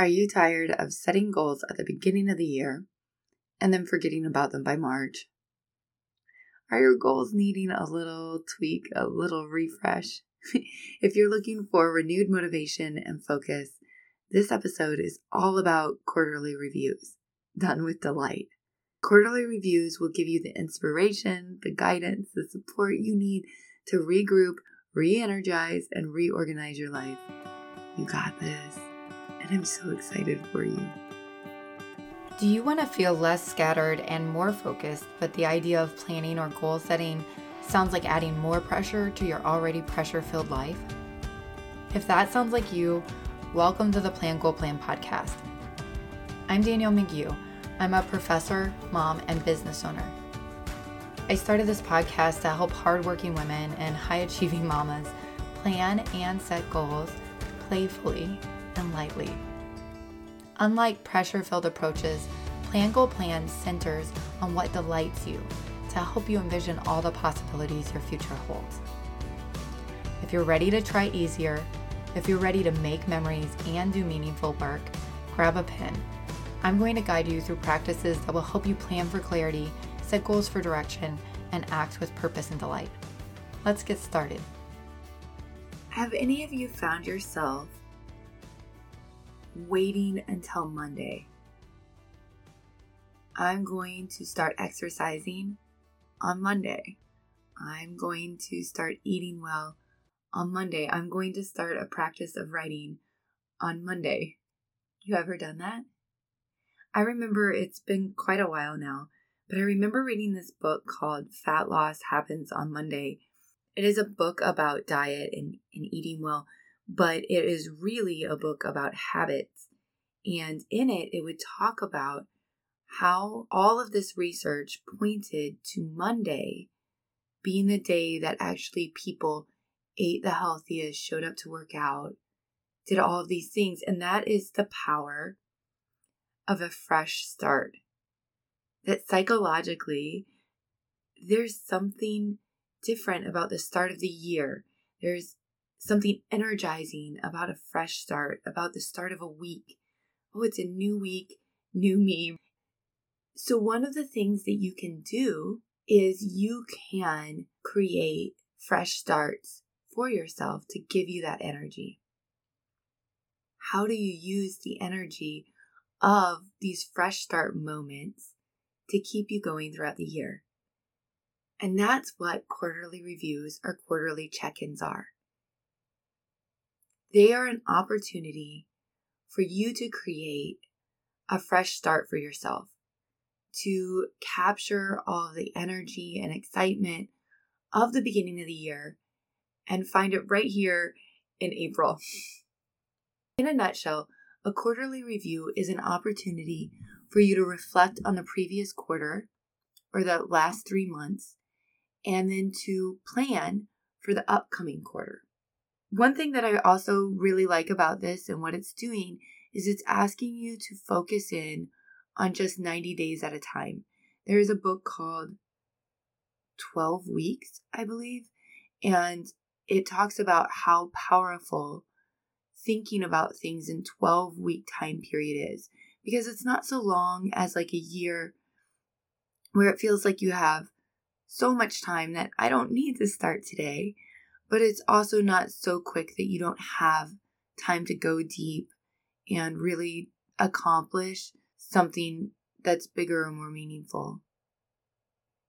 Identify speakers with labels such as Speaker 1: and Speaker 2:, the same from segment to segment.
Speaker 1: Are you tired of setting goals at the beginning of the year and then forgetting about them by March? Are your goals needing a little tweak, a little refresh? if you're looking for renewed motivation and focus, this episode is all about quarterly reviews done with delight. Quarterly reviews will give you the inspiration, the guidance, the support you need to regroup, re energize, and reorganize your life. You got this, and I'm so excited for you.
Speaker 2: Do you want to feel less scattered and more focused, but the idea of planning or goal setting sounds like adding more pressure to your already pressure filled life? If that sounds like you, welcome to the Plan Goal Plan podcast. I'm Danielle McGew. I'm a professor, mom, and business owner. I started this podcast to help hardworking women and high achieving mamas plan and set goals playfully and lightly. Unlike pressure filled approaches, Plan Goal Plan centers on what delights you to help you envision all the possibilities your future holds. If you're ready to try easier, if you're ready to make memories and do meaningful work, grab a pen. I'm going to guide you through practices that will help you plan for clarity, set goals for direction, and act with purpose and delight. Let's get started.
Speaker 1: Have any of you found yourself waiting until Monday? I'm going to start exercising on Monday. I'm going to start eating well on Monday. I'm going to start a practice of writing on Monday. You ever done that? I remember it's been quite a while now, but I remember reading this book called Fat Loss Happens on Monday. It is a book about diet and, and eating well, but it is really a book about habits. And in it, it would talk about how all of this research pointed to Monday being the day that actually people ate the healthiest, showed up to work out, did all of these things. And that is the power of a fresh start. That psychologically, there's something different about the start of the year. There's something energizing about a fresh start, about the start of a week. Oh, it's a new week, new me. So, one of the things that you can do is you can create fresh starts for yourself to give you that energy. How do you use the energy of these fresh start moments to keep you going throughout the year? And that's what quarterly reviews or quarterly check ins are. They are an opportunity for you to create a fresh start for yourself to capture all of the energy and excitement of the beginning of the year and find it right here in April. In a nutshell, a quarterly review is an opportunity for you to reflect on the previous quarter or the last three months and then to plan for the upcoming quarter. One thing that I also really like about this and what it's doing is it's asking you to focus in on just 90 days at a time. There is a book called 12 Weeks, I believe, and it talks about how powerful thinking about things in 12 week time period is because it's not so long as like a year where it feels like you have so much time that I don't need to start today, but it's also not so quick that you don't have time to go deep and really accomplish something that's bigger or more meaningful.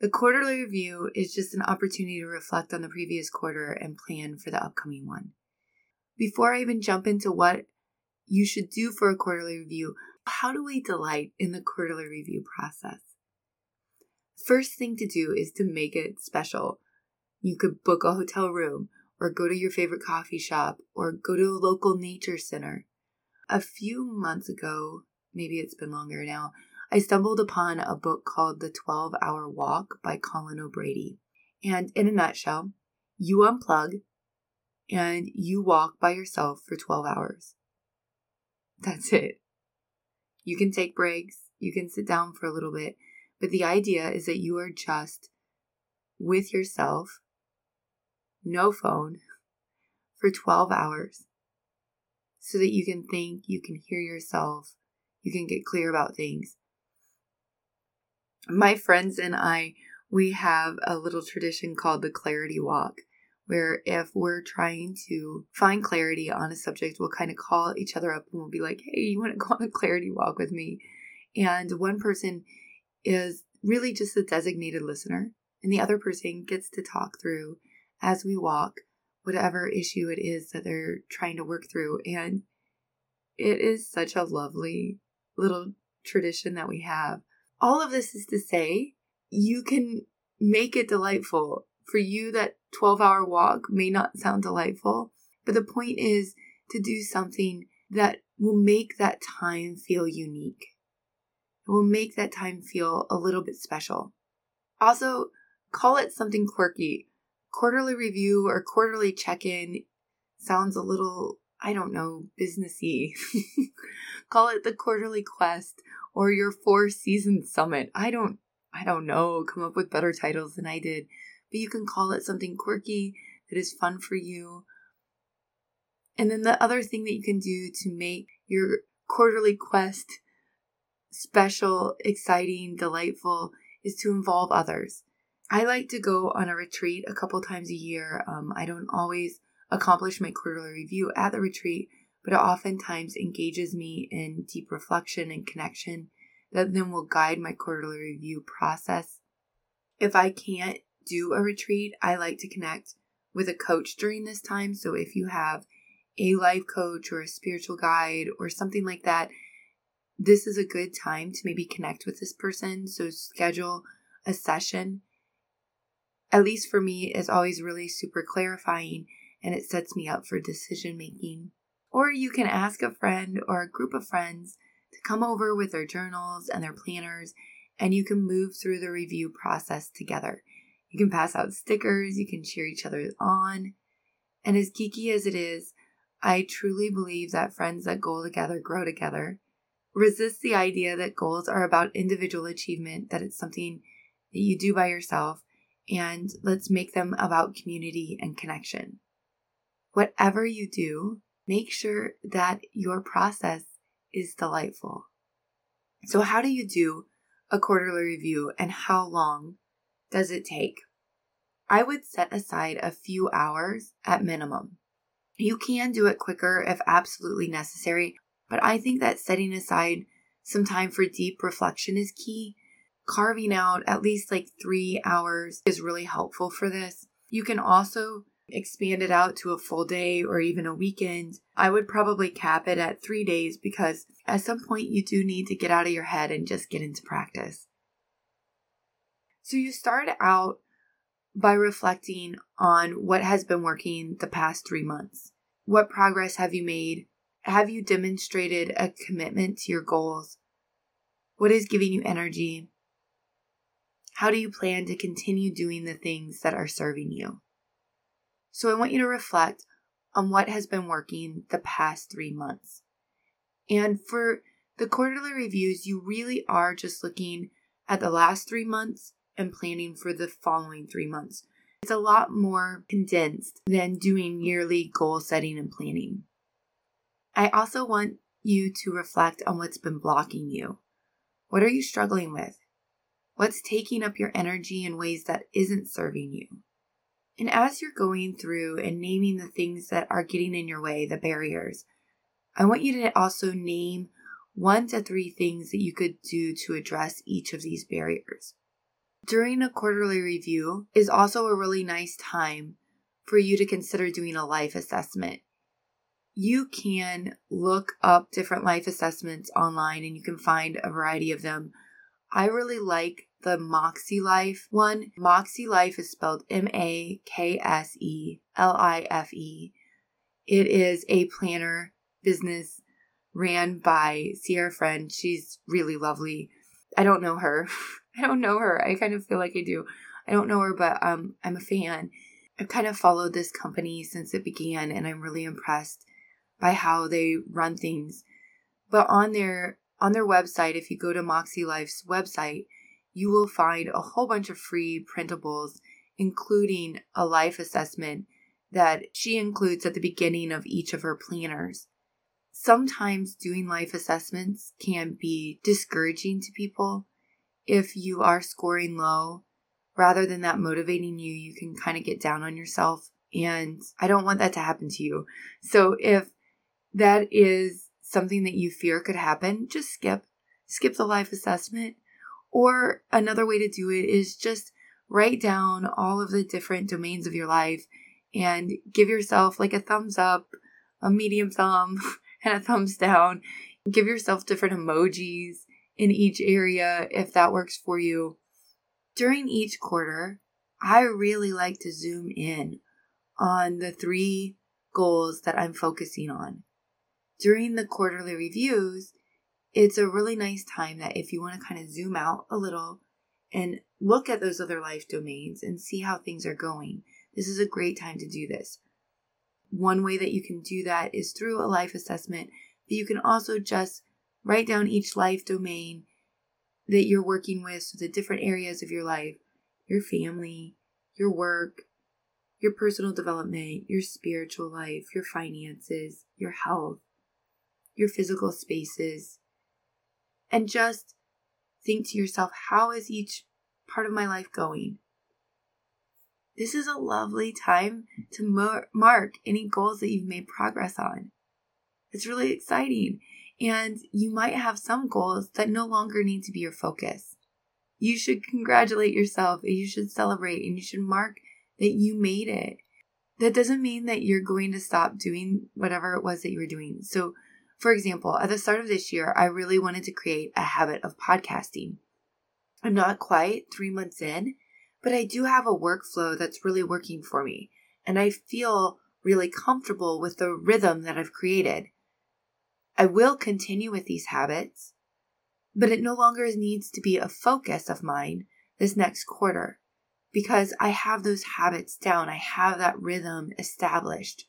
Speaker 1: The quarterly review is just an opportunity to reflect on the previous quarter and plan for the upcoming one. Before I even jump into what you should do for a quarterly review, how do we delight in the quarterly review process? First thing to do is to make it special. You could book a hotel room or go to your favorite coffee shop or go to a local nature center. A few months ago, maybe it's been longer now, I stumbled upon a book called The 12 Hour Walk by Colin O'Brady. And in a nutshell, you unplug and you walk by yourself for 12 hours. That's it. You can take breaks, you can sit down for a little bit, but the idea is that you are just with yourself, no phone, for 12 hours. so that you can think, you can hear yourself, you can get clear about things. My friends and I, we have a little tradition called the clarity walk, where if we're trying to find clarity on a subject, we'll kind of call each other up and we'll be like, hey, you want to go on a clarity walk with me? And one person is really just a designated listener, and the other person gets to talk through as we walk whatever issue it is that they're trying to work through. And it is such a lovely little tradition that we have. All of this is to say, you can make it delightful. For you, that 12 hour walk may not sound delightful, but the point is to do something that will make that time feel unique. It will make that time feel a little bit special. Also, call it something quirky. Quarterly review or quarterly check in sounds a little, I don't know, businessy. call it the quarterly quest or your four season summit. I don't I don't know, come up with better titles than I did, but you can call it something quirky that is fun for you. And then the other thing that you can do to make your quarterly quest special, exciting, delightful is to involve others. I like to go on a retreat a couple times a year. Um, I don't always accomplish my quarterly review at the retreat, but it oftentimes engages me in deep reflection and connection that then will guide my quarterly review process. If I can't do a retreat, I like to connect with a coach during this time. So if you have a life coach or a spiritual guide or something like that, this is a good time to maybe connect with this person. So schedule a session. At least for me, is always really super clarifying and it sets me up for decision making. Or you can ask a friend or a group of friends to come over with their journals and their planners, and you can move through the review process together. You can pass out stickers, you can cheer each other on. And as geeky as it is, I truly believe that friends that go together grow together. Resist the idea that goals are about individual achievement, that it's something that you do by yourself, and let's make them about community and connection. Whatever you do, make sure that your process is delightful. So, how do you do a quarterly review and how long does it take? I would set aside a few hours at minimum. You can do it quicker if absolutely necessary, but I think that setting aside some time for deep reflection is key. Carving out at least like three hours is really helpful for this. You can also expand it out to a full day or even a weekend, I would probably cap it at three days because at some point you do need to get out of your head and just get into practice. So you start out by reflecting on what has been working the past three months. What progress have you made? Have you demonstrated a commitment to your goals? What is giving you energy? How do you plan to continue doing the things that are serving you? So I want you to reflect on what has been working the past three months. And for the quarterly reviews, you really are just looking at the last three months and planning for the following three months. It's a lot more condensed than doing yearly goal setting and planning. I also want you to reflect on what's been blocking you. What are you struggling with? What's taking up your energy in ways that isn't serving you? And as you're going through and naming the things that are getting in your way, the barriers, I want you to also name one to three things that you could do to address each of these barriers. During a quarterly review is also a really nice time for you to consider doing a life assessment. You can look up different life assessments online and you can find a variety of them. I really like the Makse Life one. Makse Life is spelled M A K S E L I F E. It is a planner business ran by Sierra Friend. She's really lovely. I don't know her. I don't know her. I kind of feel like I do. I don't know her, but um, I'm a fan. I've kind of followed this company since it began, and I'm really impressed by how they run things. But on their on their website, if you go to Makse Life's website, you will find a whole bunch of free printables, including a life assessment that she includes at the beginning of each of her planners. sometimes doing life assessments can be discouraging to people. If you are scoring low, rather than that motivating you, you can kind of get down on yourself. And I don't want that to happen to you. So if that is something that you fear could happen, just skip, skip the life assessment. Or another way to do it is just write down all of the different domains of your life and give yourself like a thumbs up, a medium thumb, and a thumbs down. Give yourself different emojis in each area if that works for you. During each quarter, I really like to zoom in on the three goals that I'm focusing on. During the quarterly reviews, it's a really nice time that if you want to kind of zoom out a little and look at those other life domains and see how things are going, this is a great time to do this. One way that you can do that is through a life assessment, but you can also just write down each life domain that you're working with, so the different areas of your life, your family, your work, your personal development, your spiritual life, your finances, your health, your physical spaces, and just think to yourself, how is each part of my life going? This is a lovely time to mar- mark any goals that you've made progress on. It's really exciting. And you might have some goals that no longer need to be your focus. You should congratulate yourself you should celebrate and you should mark that you made it. That doesn't mean that you're going to stop doing whatever it was that you were doing. So, for example, at the start of this year, I really wanted to create a habit of podcasting. I'm not quite three months in, but I do have a workflow that's really working for me. And I feel really comfortable with the rhythm that I've created. I will continue with these habits, but it no longer needs to be a focus of mine this next quarter because I have those habits down. I have that rhythm established.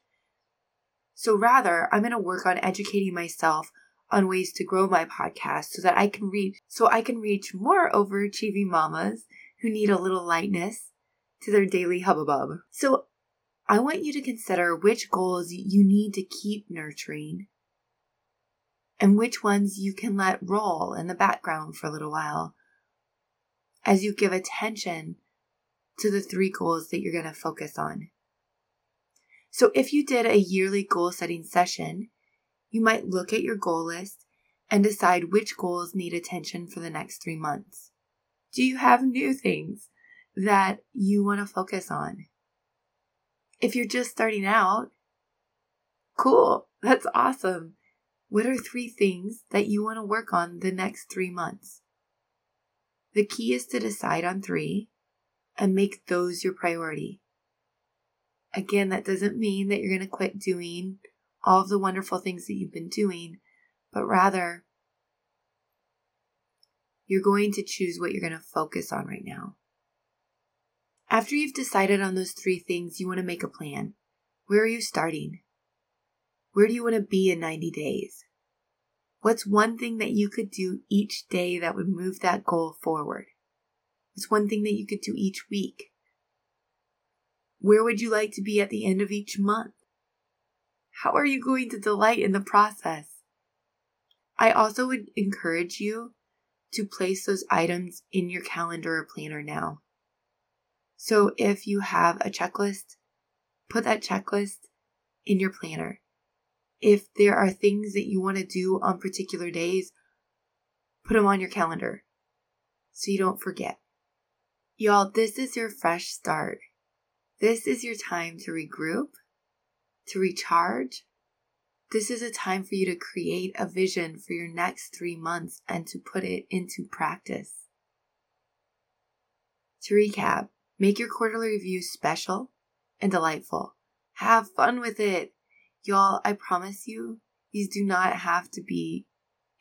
Speaker 1: So rather, I'm going to work on educating myself on ways to grow my podcast so that I can reach so I can reach more overachieving mamas who need a little lightness to their daily hubbub. So I want you to consider which goals you need to keep nurturing and which ones you can let roll in the background for a little while as you give attention to the three goals that you're going to focus on. So if you did a yearly goal setting session, you might look at your goal list and decide which goals need attention for the next three months. Do you have new things that you want to focus on? If you're just starting out, cool, that's awesome. What are three things that you want to work on the next three months? The key is to decide on three and make those your priority. Again, that doesn't mean that you're going to quit doing all of the wonderful things that you've been doing, but rather you're going to choose what you're going to focus on right now. After you've decided on those three things, you want to make a plan. Where are you starting? Where do you want to be in 90 days? What's one thing that you could do each day that would move that goal forward? What's one thing that you could do each week? Where would you like to be at the end of each month? How are you going to delight in the process? I also would encourage you to place those items in your calendar or planner now. So if you have a checklist, put that checklist in your planner. If there are things that you want to do on particular days, put them on your calendar so you don't forget. Y'all, this is your fresh start. This is your time to regroup, to recharge, this is a time for you to create a vision for your next three months and to put it into practice. To recap, make your quarterly review special and delightful. Have fun with it. Y'all, I promise you, these do not have to be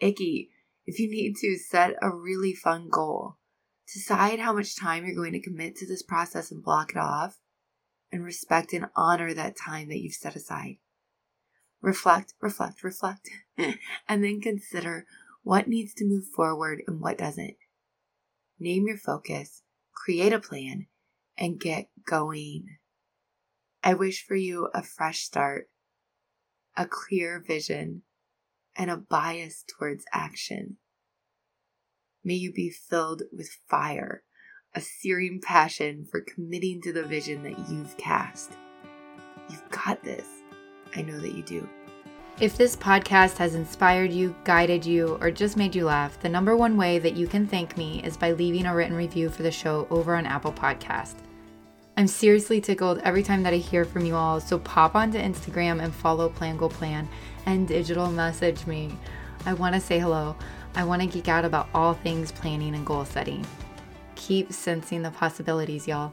Speaker 1: icky. If you need to, set a really fun goal. Decide how much time you're going to commit to this process and block it off, and respect and honor that time that you've set aside reflect, reflect, reflect, and then consider what needs to move forward and what doesn't. Name your focus, create a plan, and get going. I wish for you a fresh start, a clear vision, and a bias towards action. May you be filled with fire, a searing passion for committing to the vision that you've cast. You've got this. I know that you do.
Speaker 2: If this podcast has inspired you, guided you, or just made you laugh, the number one way that you can thank me is by leaving a written review for the show over on Apple Podcast. I'm seriously tickled every time that I hear from you all, so pop onto Instagram and follow Plan Goal Plan and digital message me. I want to say hello. I want to geek out about all things planning and goal setting. Keep sensing the possibilities, y'all.